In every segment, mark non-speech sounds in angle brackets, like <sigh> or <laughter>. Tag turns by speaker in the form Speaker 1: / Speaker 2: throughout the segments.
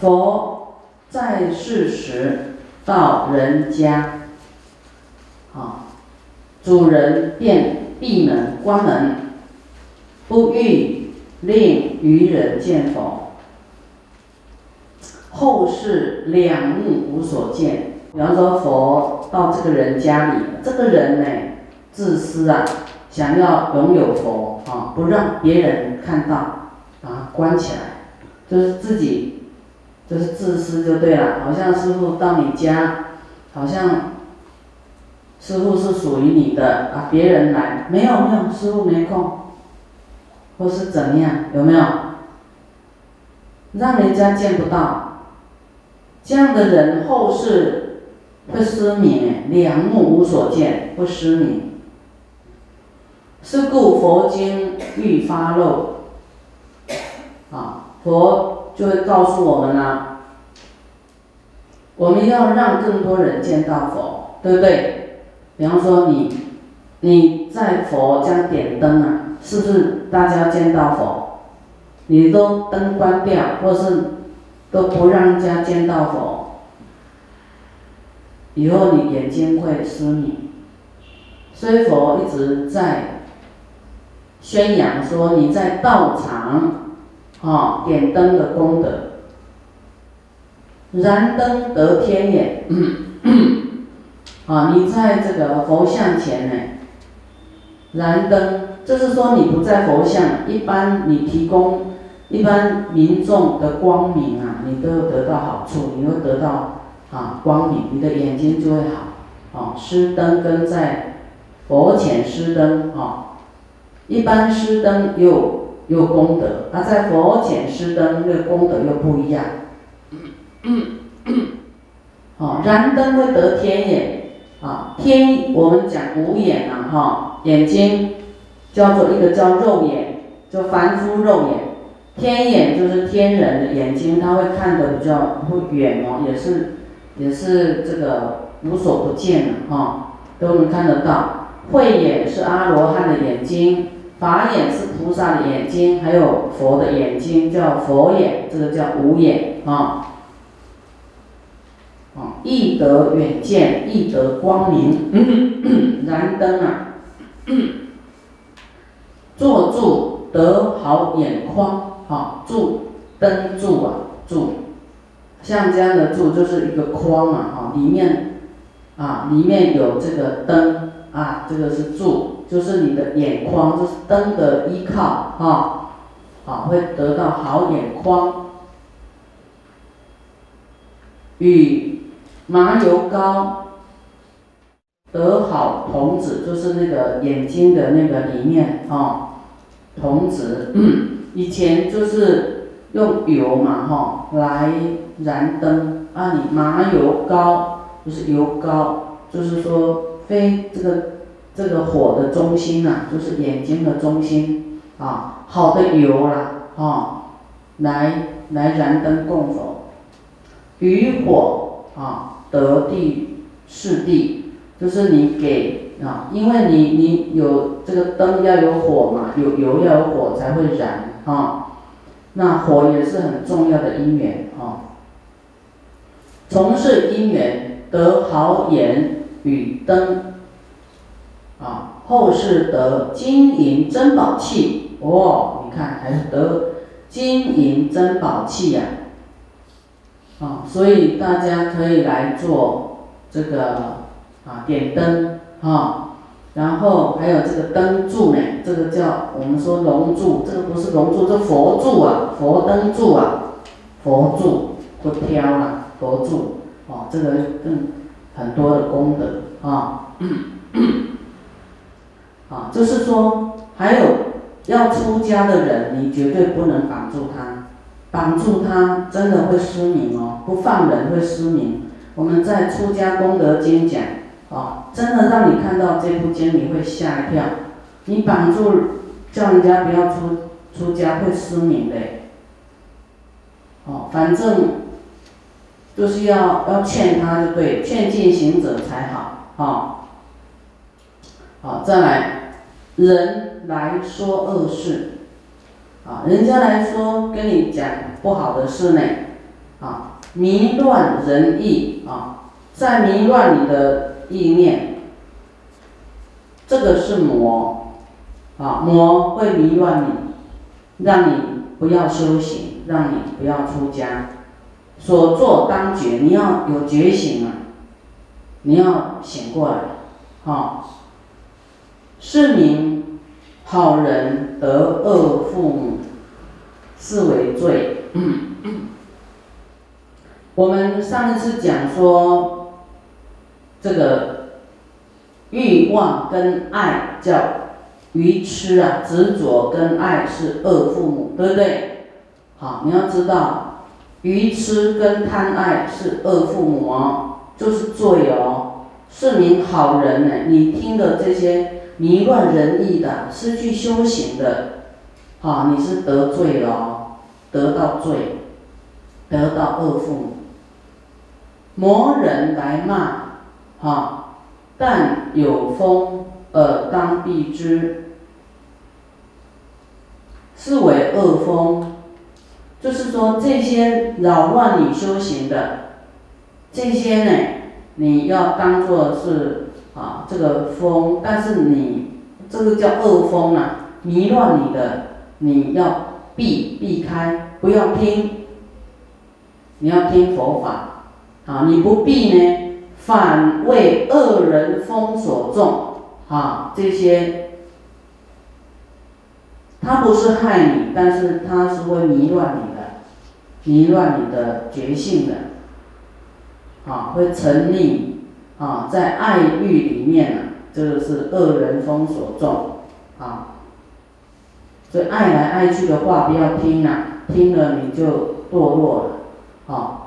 Speaker 1: 佛在世时到人家，啊，主人便闭门关门，不欲令愚人见佛。后世两目无所见。比方说，佛到这个人家里，这个人呢，自私啊，想要拥有佛啊，不让别人看到，把它，关起来，就是自己。就是自私就对了，好像师傅到你家，好像师傅是属于你的啊，别人来没有没有，师傅没空，或是怎样，有没有？让人家见不到，这样的人后世会失明，两目无所见，会失明。是故佛经欲发露，啊，佛。就会告诉我们啦，我们要让更多人见到佛，对不对？比方说你，你在佛家点灯啊，是不是大家见到佛？你都灯关掉，或是都不让人家见到佛，以后你眼睛会失明。所以佛一直在宣扬说你在道场。啊，点灯的功德，燃灯得天眼。啊，你在这个佛像前呢，燃灯，就是说你不在佛像，一般你提供一般民众的光明啊，你都得到好处，你会得到啊光明，你的眼睛就会好。啊，施灯跟在佛前施灯啊，一般施灯又。有功德，那在佛前施灯，那个功德又不一样。好，燃灯会得天眼，啊，天我们讲五眼啊，哈，眼睛叫做一个叫肉眼，就凡夫肉眼，天眼就是天人的眼睛，他会看得比较会远哦，也是也是这个无所不见的哈，都能看得到。慧眼是阿罗汉的眼睛。法眼是菩萨的眼睛，还有佛的眼睛，叫佛眼，这个叫无眼啊。啊，易得远见，易得光明，燃灯啊，坐住得好眼眶，啊，住灯住啊，住，像这样的住就是一个框啊，哈，里面啊，里面有这个灯啊，这个是柱。就是你的眼眶，就是灯的依靠，哈，好会得到好眼眶。与麻油膏得好瞳子，就是那个眼睛的那个里面，哈，瞳子。以前就是用油嘛，哈，来燃灯啊。你麻油膏就是油膏，就是说非这个。这个火的中心呐，就是眼睛的中心啊，好的油啦，啊，来来燃灯供佛，与火啊得地是地，就是你给啊，因为你你有这个灯要有火嘛，有油要有火才会燃啊，那火也是很重要的因缘啊，从事因缘得好眼与灯。啊，后世得金银珍宝器。哦，你看还是得金银珍宝器呀，啊，所以大家可以来做这个啊点灯。啊，然后还有这个灯柱呢，这个叫我们说龙柱，这个不是龙柱，这佛柱啊，佛灯柱啊，佛柱不挑了，佛柱。哦，这个更很多的功德啊。<coughs> 啊，就是说，还有要出家的人，你绝对不能绑住他，绑住他真的会失明哦，不放人会失明。我们在《出家功德经》讲，啊，真的让你看到这部经，你会吓一跳。你绑住叫人家不要出出家会失明的，哦，反正就是要要劝他就对，劝进行者才好，啊，好，再来。人来说恶事，啊，人家来说跟你讲不好的事呢，啊，迷乱人意啊，在迷乱你的意念，这个是魔啊，魔会迷乱你，让你不要修行，让你不要出家，所作当觉，你要有觉醒啊，你要醒过来，哈，是名好人得恶父母，是为罪。我们上一次讲说，这个欲望跟爱叫愚痴啊，执着跟爱是恶父母，对不对？好，你要知道，愚痴跟贪爱是恶父母哦，就是罪哦。是名好人呢，你听的这些迷乱人意的，失去修行的，好，你是得罪了，得到罪，得到恶父母。魔人来骂，哈，但有风而当避之，是为恶风。就是说，这些扰乱你修行的，这些呢，你要当做是啊这个风，但是你这个叫恶风啊，迷乱你的，你要避避开，不要听，你要听佛法。啊，你不避呢，反为恶人风所中，啊，这些，他不是害你，但是他是会迷乱你的，迷乱你的觉性的，啊，会沉溺，啊，在爱欲里面呢，这个是恶人风所中，啊，所以爱来爱去的话不要听啊，听了你就堕落了，啊。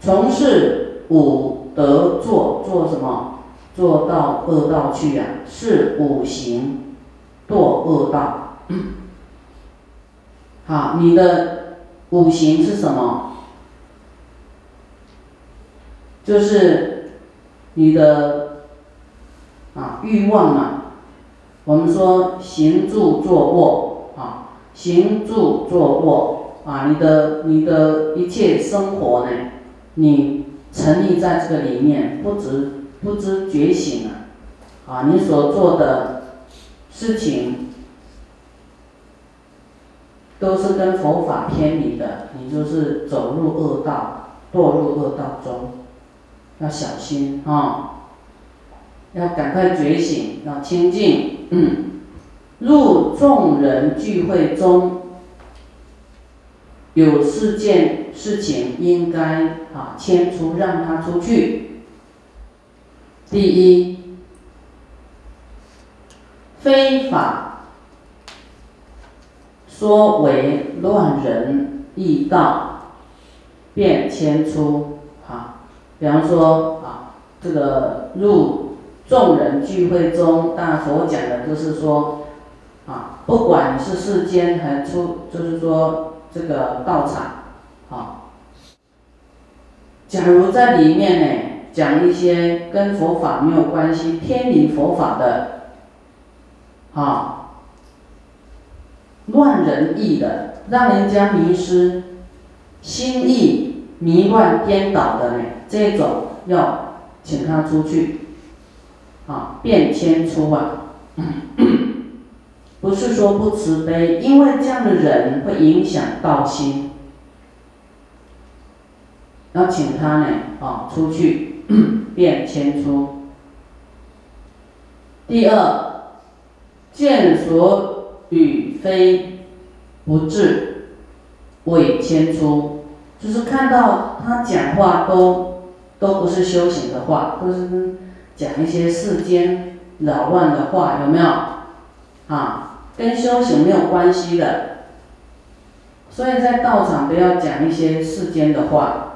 Speaker 1: 从事五德做做什么？做到恶道去呀？是五行堕恶道。好，<coughs> 你的五行是什么？就是你的啊欲望嘛。我们说行住坐卧啊，行住坐卧啊，你的你的一切生活呢？你沉溺在这个里面，不知不知觉醒了，啊，你所做的事情都是跟佛法偏离的，你就是走入恶道，堕入恶道中，要小心啊！要赶快觉醒，要清净，嗯，入众人聚会中。有四件事情应该啊迁出，让他出去。第一，非法说为乱人易道，便迁出。啊，比方说啊，这个入众人聚会中，大佛讲的就是说啊，不管是世间还出，就是说。这个道场，啊，假如在里面呢讲一些跟佛法没有关系、偏离佛法的，啊，乱人意的，让人家迷失、心意迷乱颠倒的呢，这种要请他出去，啊，变迁出啊。<coughs> 不是说不慈悲，因为这样的人会影响道心，要请他呢啊出去 <coughs> 变迁出。第二，见所与非不至，未迁出，就是看到他讲话都都不是修行的话，都是讲一些世间扰乱的话，有没有？啊？跟修行没有关系的，所以在道场不要讲一些世间的话，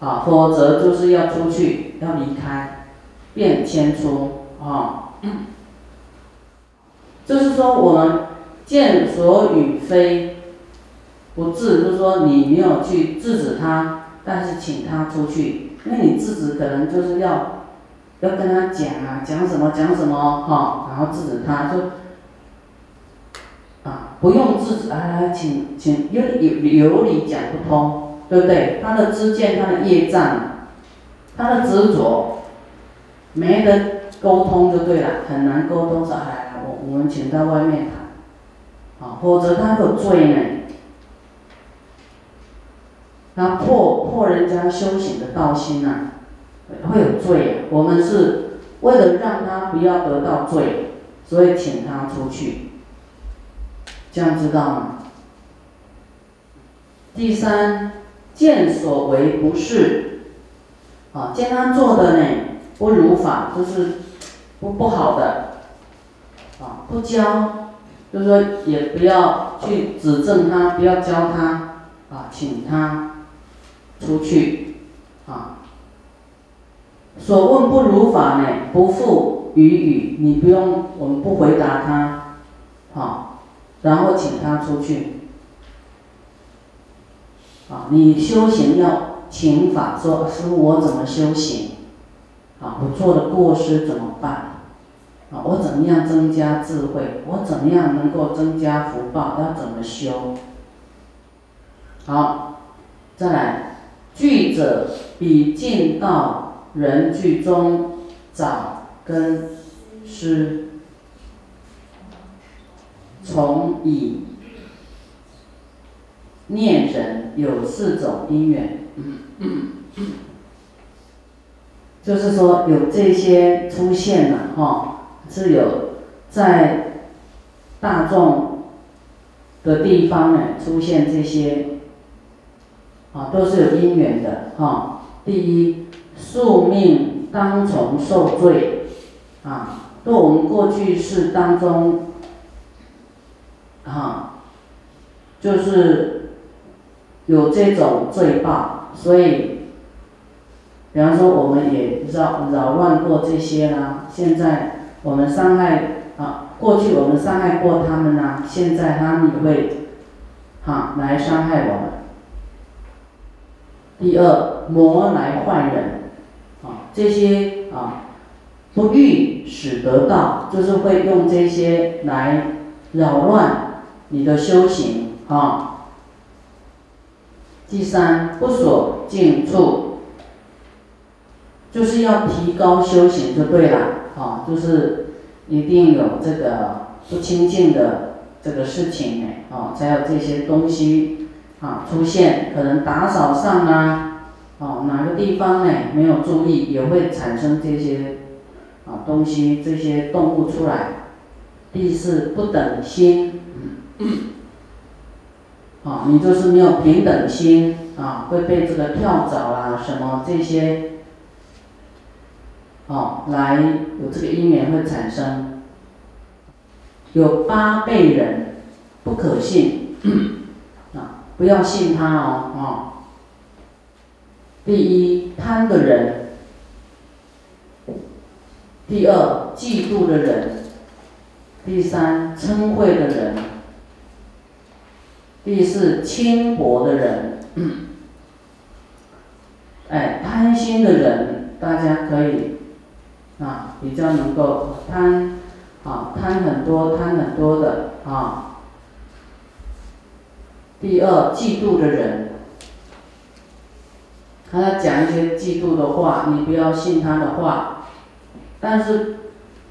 Speaker 1: 啊，否则就是要出去，要离开，变迁出啊。就是说，我们见所与非不治，就是说你没有去制止他，但是请他出去，因为你制止可能就是要要跟他讲啊，讲什么讲什么哈，然后制止他就。啊不用制止，来啊，请请有有有理讲不通，对不对？他的知见，他的业障，他的执着，没得沟通就对了，很难沟通。说哎，我我们请到外面，啊，否则他有罪呢。他破破人家修行的道心呢，会有罪。我们是为了让他不要得到罪，所以请他出去，这样知道吗？第三，见所为不是，啊，见他做的呢不如法，就是不不好的，啊，不教，就是说也不要去指正他，不要教他，啊，请他出去，啊，所问不如法呢，不复语语，你不用，我们不回答他，好，然后请他出去。啊，你修行要请法，说师傅我怎么修行？啊，我做的过失怎么办？啊，我怎么样增加智慧？我怎么样能够增加福报？要怎么修？好，再来，具者比进道人具中找根师，从以。念神有四种因缘，就是说有这些出现了哈，是有在大众的地方呢出现这些，啊都是有因缘的哈。第一，宿命当从受罪，啊，对我们过去世当中，啊，就是。有这种罪报，所以，比方说，我们也扰扰乱过这些啦。现在我们伤害啊，过去我们伤害过他们啦，现在他们也会，哈，来伤害我们。第二，魔来坏人，啊，这些啊，不欲使得道，就是会用这些来扰乱你的修行，啊。第三，不所境处，就是要提高修行就对了，啊，就是一定有这个不清净的这个事情呢，啊，才有这些东西啊出现，可能打扫上啊，哦，哪个地方呢没有注意，也会产生这些啊东西，这些动物出来。第四，不等心。啊，你就是没有平等心啊，会被这个跳蚤啊什么这些，哦，来有这个因缘会产生。有八辈人不可信，<clears throat> 啊，不要信他哦，啊。第一，贪的人；第二，嫉妒的人；第三，嗔恚的人。第四，轻薄的人，<clears throat> 哎，贪心的人，大家可以啊，比较能够贪啊，贪很多，贪很多的啊。第二，嫉妒的人，他讲一些嫉妒的话，你不要信他的话，但是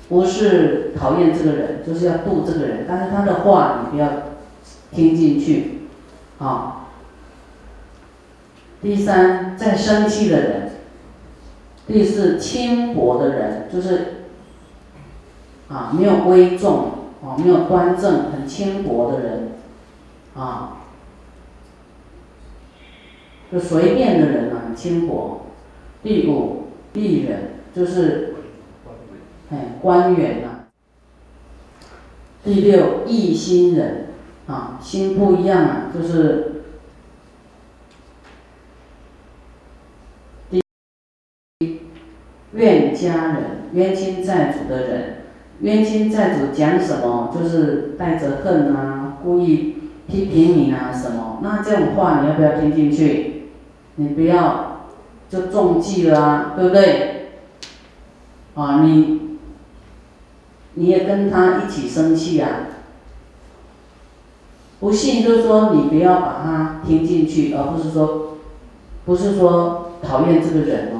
Speaker 1: 不是讨厌这个人，就是要度这个人，但是他的话你不要。听进去，啊。第三，在生气的人。第四，轻薄的人，就是，啊，没有威重，啊，没有端正，很轻薄的人，啊，就随便的人啊，很轻薄。第五，利人，就是，哎，官员呐。第六，异心人。啊，心不一样啊，就是第怨家人、冤亲债主的人，冤亲债主讲什么，就是带着恨啊，故意批评你啊什么，那这种话你要不要听进去？你不要就中计了啊，对不对？啊，你你也跟他一起生气啊。不信就是说你不要把它听进去，而不是说不是说讨厌这个人，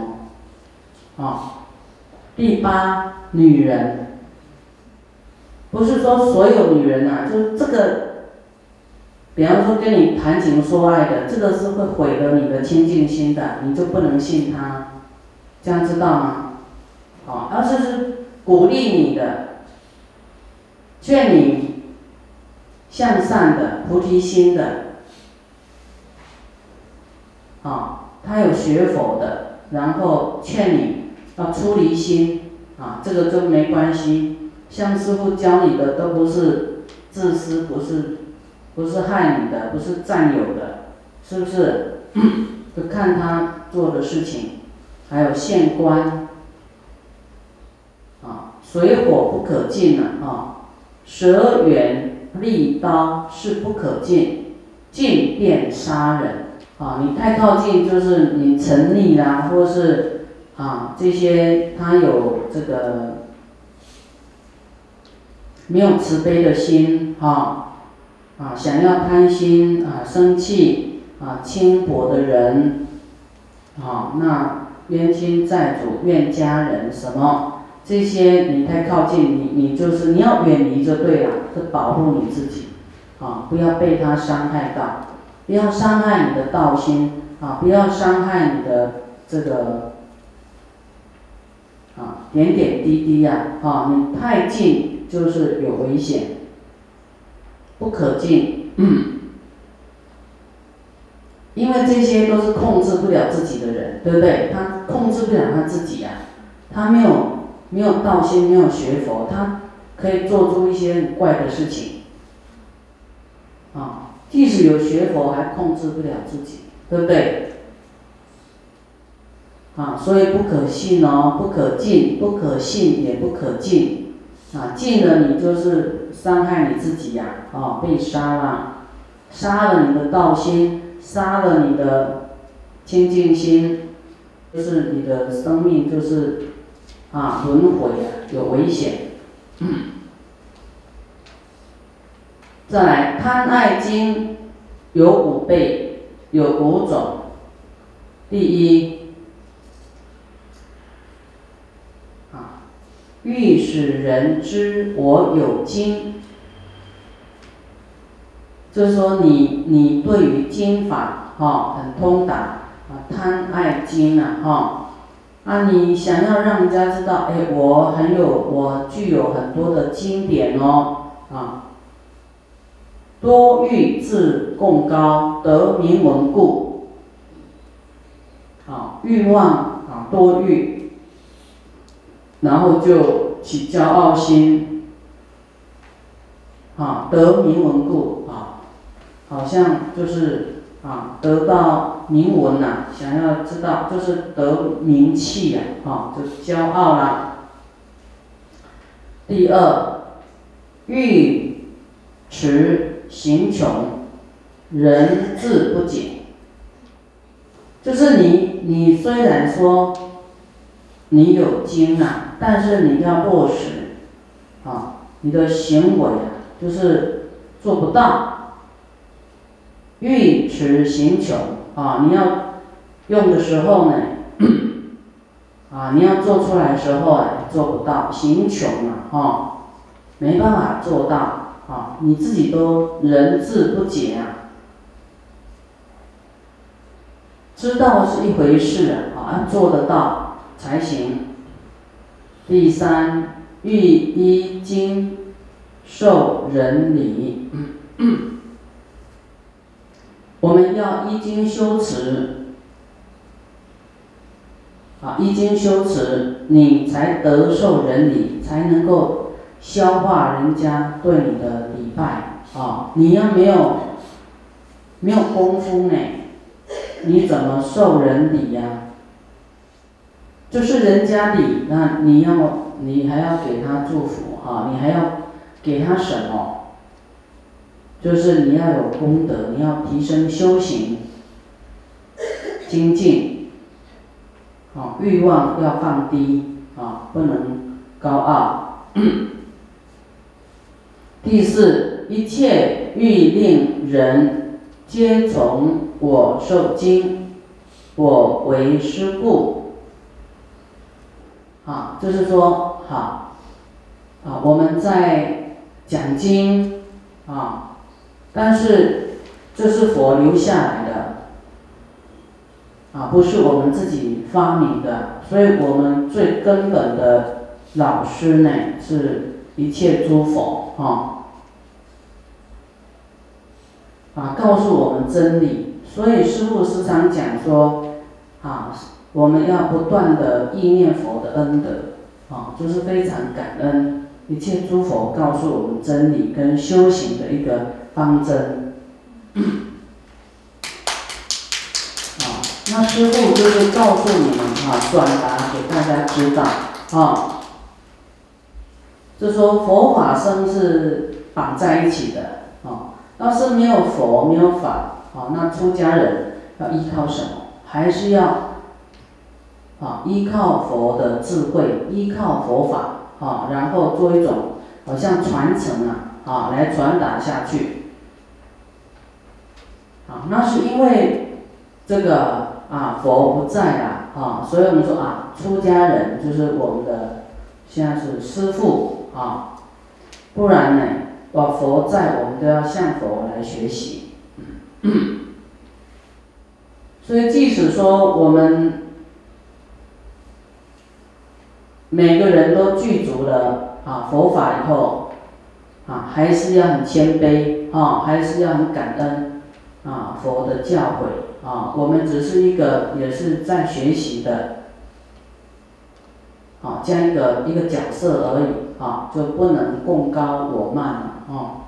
Speaker 1: 啊。第八，女人，不是说所有女人呐，就这个，比方说跟你谈情说爱的，这个是会毁了你的清净心的，你就不能信他，这样知道吗？好，而是是鼓励你的，劝你向善的菩提心的，啊，他有学佛的，然后劝你。啊，出离心啊，这个就没关系。像师傅教你的都不是自私，不是不是害你的，不是占有的，是不是？就看他做的事情，还有现观啊，水火不可近了啊，蛇远利刀是不可近，近便杀人啊。你太靠近就是你沉溺啦，或是。啊，这些他有这个没有慈悲的心，哈，啊，想要贪心啊，生气啊，轻薄的人，啊，那冤亲债主、怨家人什么这些，你太靠近，你你就是你要远离就对了，是保护你自己，啊，不要被他伤害到，不要伤害你的道心，啊，不要伤害你的这个。点点滴滴呀，啊，你太近就是有危险，不可近，因为这些都是控制不了自己的人，对不对？他控制不了他自己呀，他没有没有道心，没有学佛，他可以做出一些很怪的事情，啊，即使有学佛，还控制不了自己，对不对？啊，所以不可信哦，不可近，不可信也不可近，啊，近了你就是伤害你自己呀，啊，被杀了，杀了你的道心，杀了你的清净心，就是你的生命就是啊轮回呀，有危险。再来，贪爱经有五倍，有五种，第一。欲使人知我有经，就是说你你对于经法哈很通达啊，贪爱经啊哈。啊，你想要让人家知道，哎，我很有我具有很多的经典哦啊，多欲自贡高得名闻故，啊欲望啊多欲。然后就起骄傲心，啊，得名闻故啊，好像就是啊，得到名闻呐，想要知道就是得名气呀，啊，就是骄傲啦。第二，欲持行穷，人自不解，就是你你虽然说。你有经啊，但是你要落实，啊，你的行为啊，就是做不到。欲持行穷啊，你要用的时候呢，啊，你要做出来的时候啊，做不到，行穷啊，哈，没办法做到，啊，你自己都人字不解啊，知道是一回事啊，做得到。才行。第三，欲依经受人礼，我们要依经修持，啊，依经修持，你才得受人礼，才能够消化人家对你的礼拜，啊，你要没有没有功夫呢，你怎么受人礼呀？就是人家礼，那你要你还要给他祝福哈，你还要给他什么？就是你要有功德，你要提升修行、精进，啊，欲望要放低啊，不能高傲。<coughs> 第四，一切欲令人皆从我受经。我为师故，啊，就是说，好，啊，我们在讲经，啊，但是这是佛留下来的，啊，不是我们自己发明的，所以我们最根本的老师呢，是一切诸佛，啊。啊，告诉我们真理，所以师父时常讲说，啊，我们要不断的意念佛的恩德，啊，就是非常感恩一切诸佛告诉我们真理跟修行的一个方针。啊，那师父就是告诉你们啊，转达给大家知道，啊，就说佛法僧是绑在一起的，啊。要是没有佛没有法，啊，那出家人要依靠什么？还是要啊依靠佛的智慧，依靠佛法，啊，然后做一种好像传承啊，啊，来传达下去。啊，那是因为这个啊佛不在了，啊，所以我们说啊出家人就是我们的现在是师父啊，不然呢？把佛在，我们都要向佛来学习。<coughs> 所以，即使说我们每个人都具足了啊佛法以后，啊还是要很谦卑啊，还是要很感恩啊佛的教诲啊。我们只是一个也是在学习的啊这样一个一个角色而已啊，就不能共高我慢了。啊，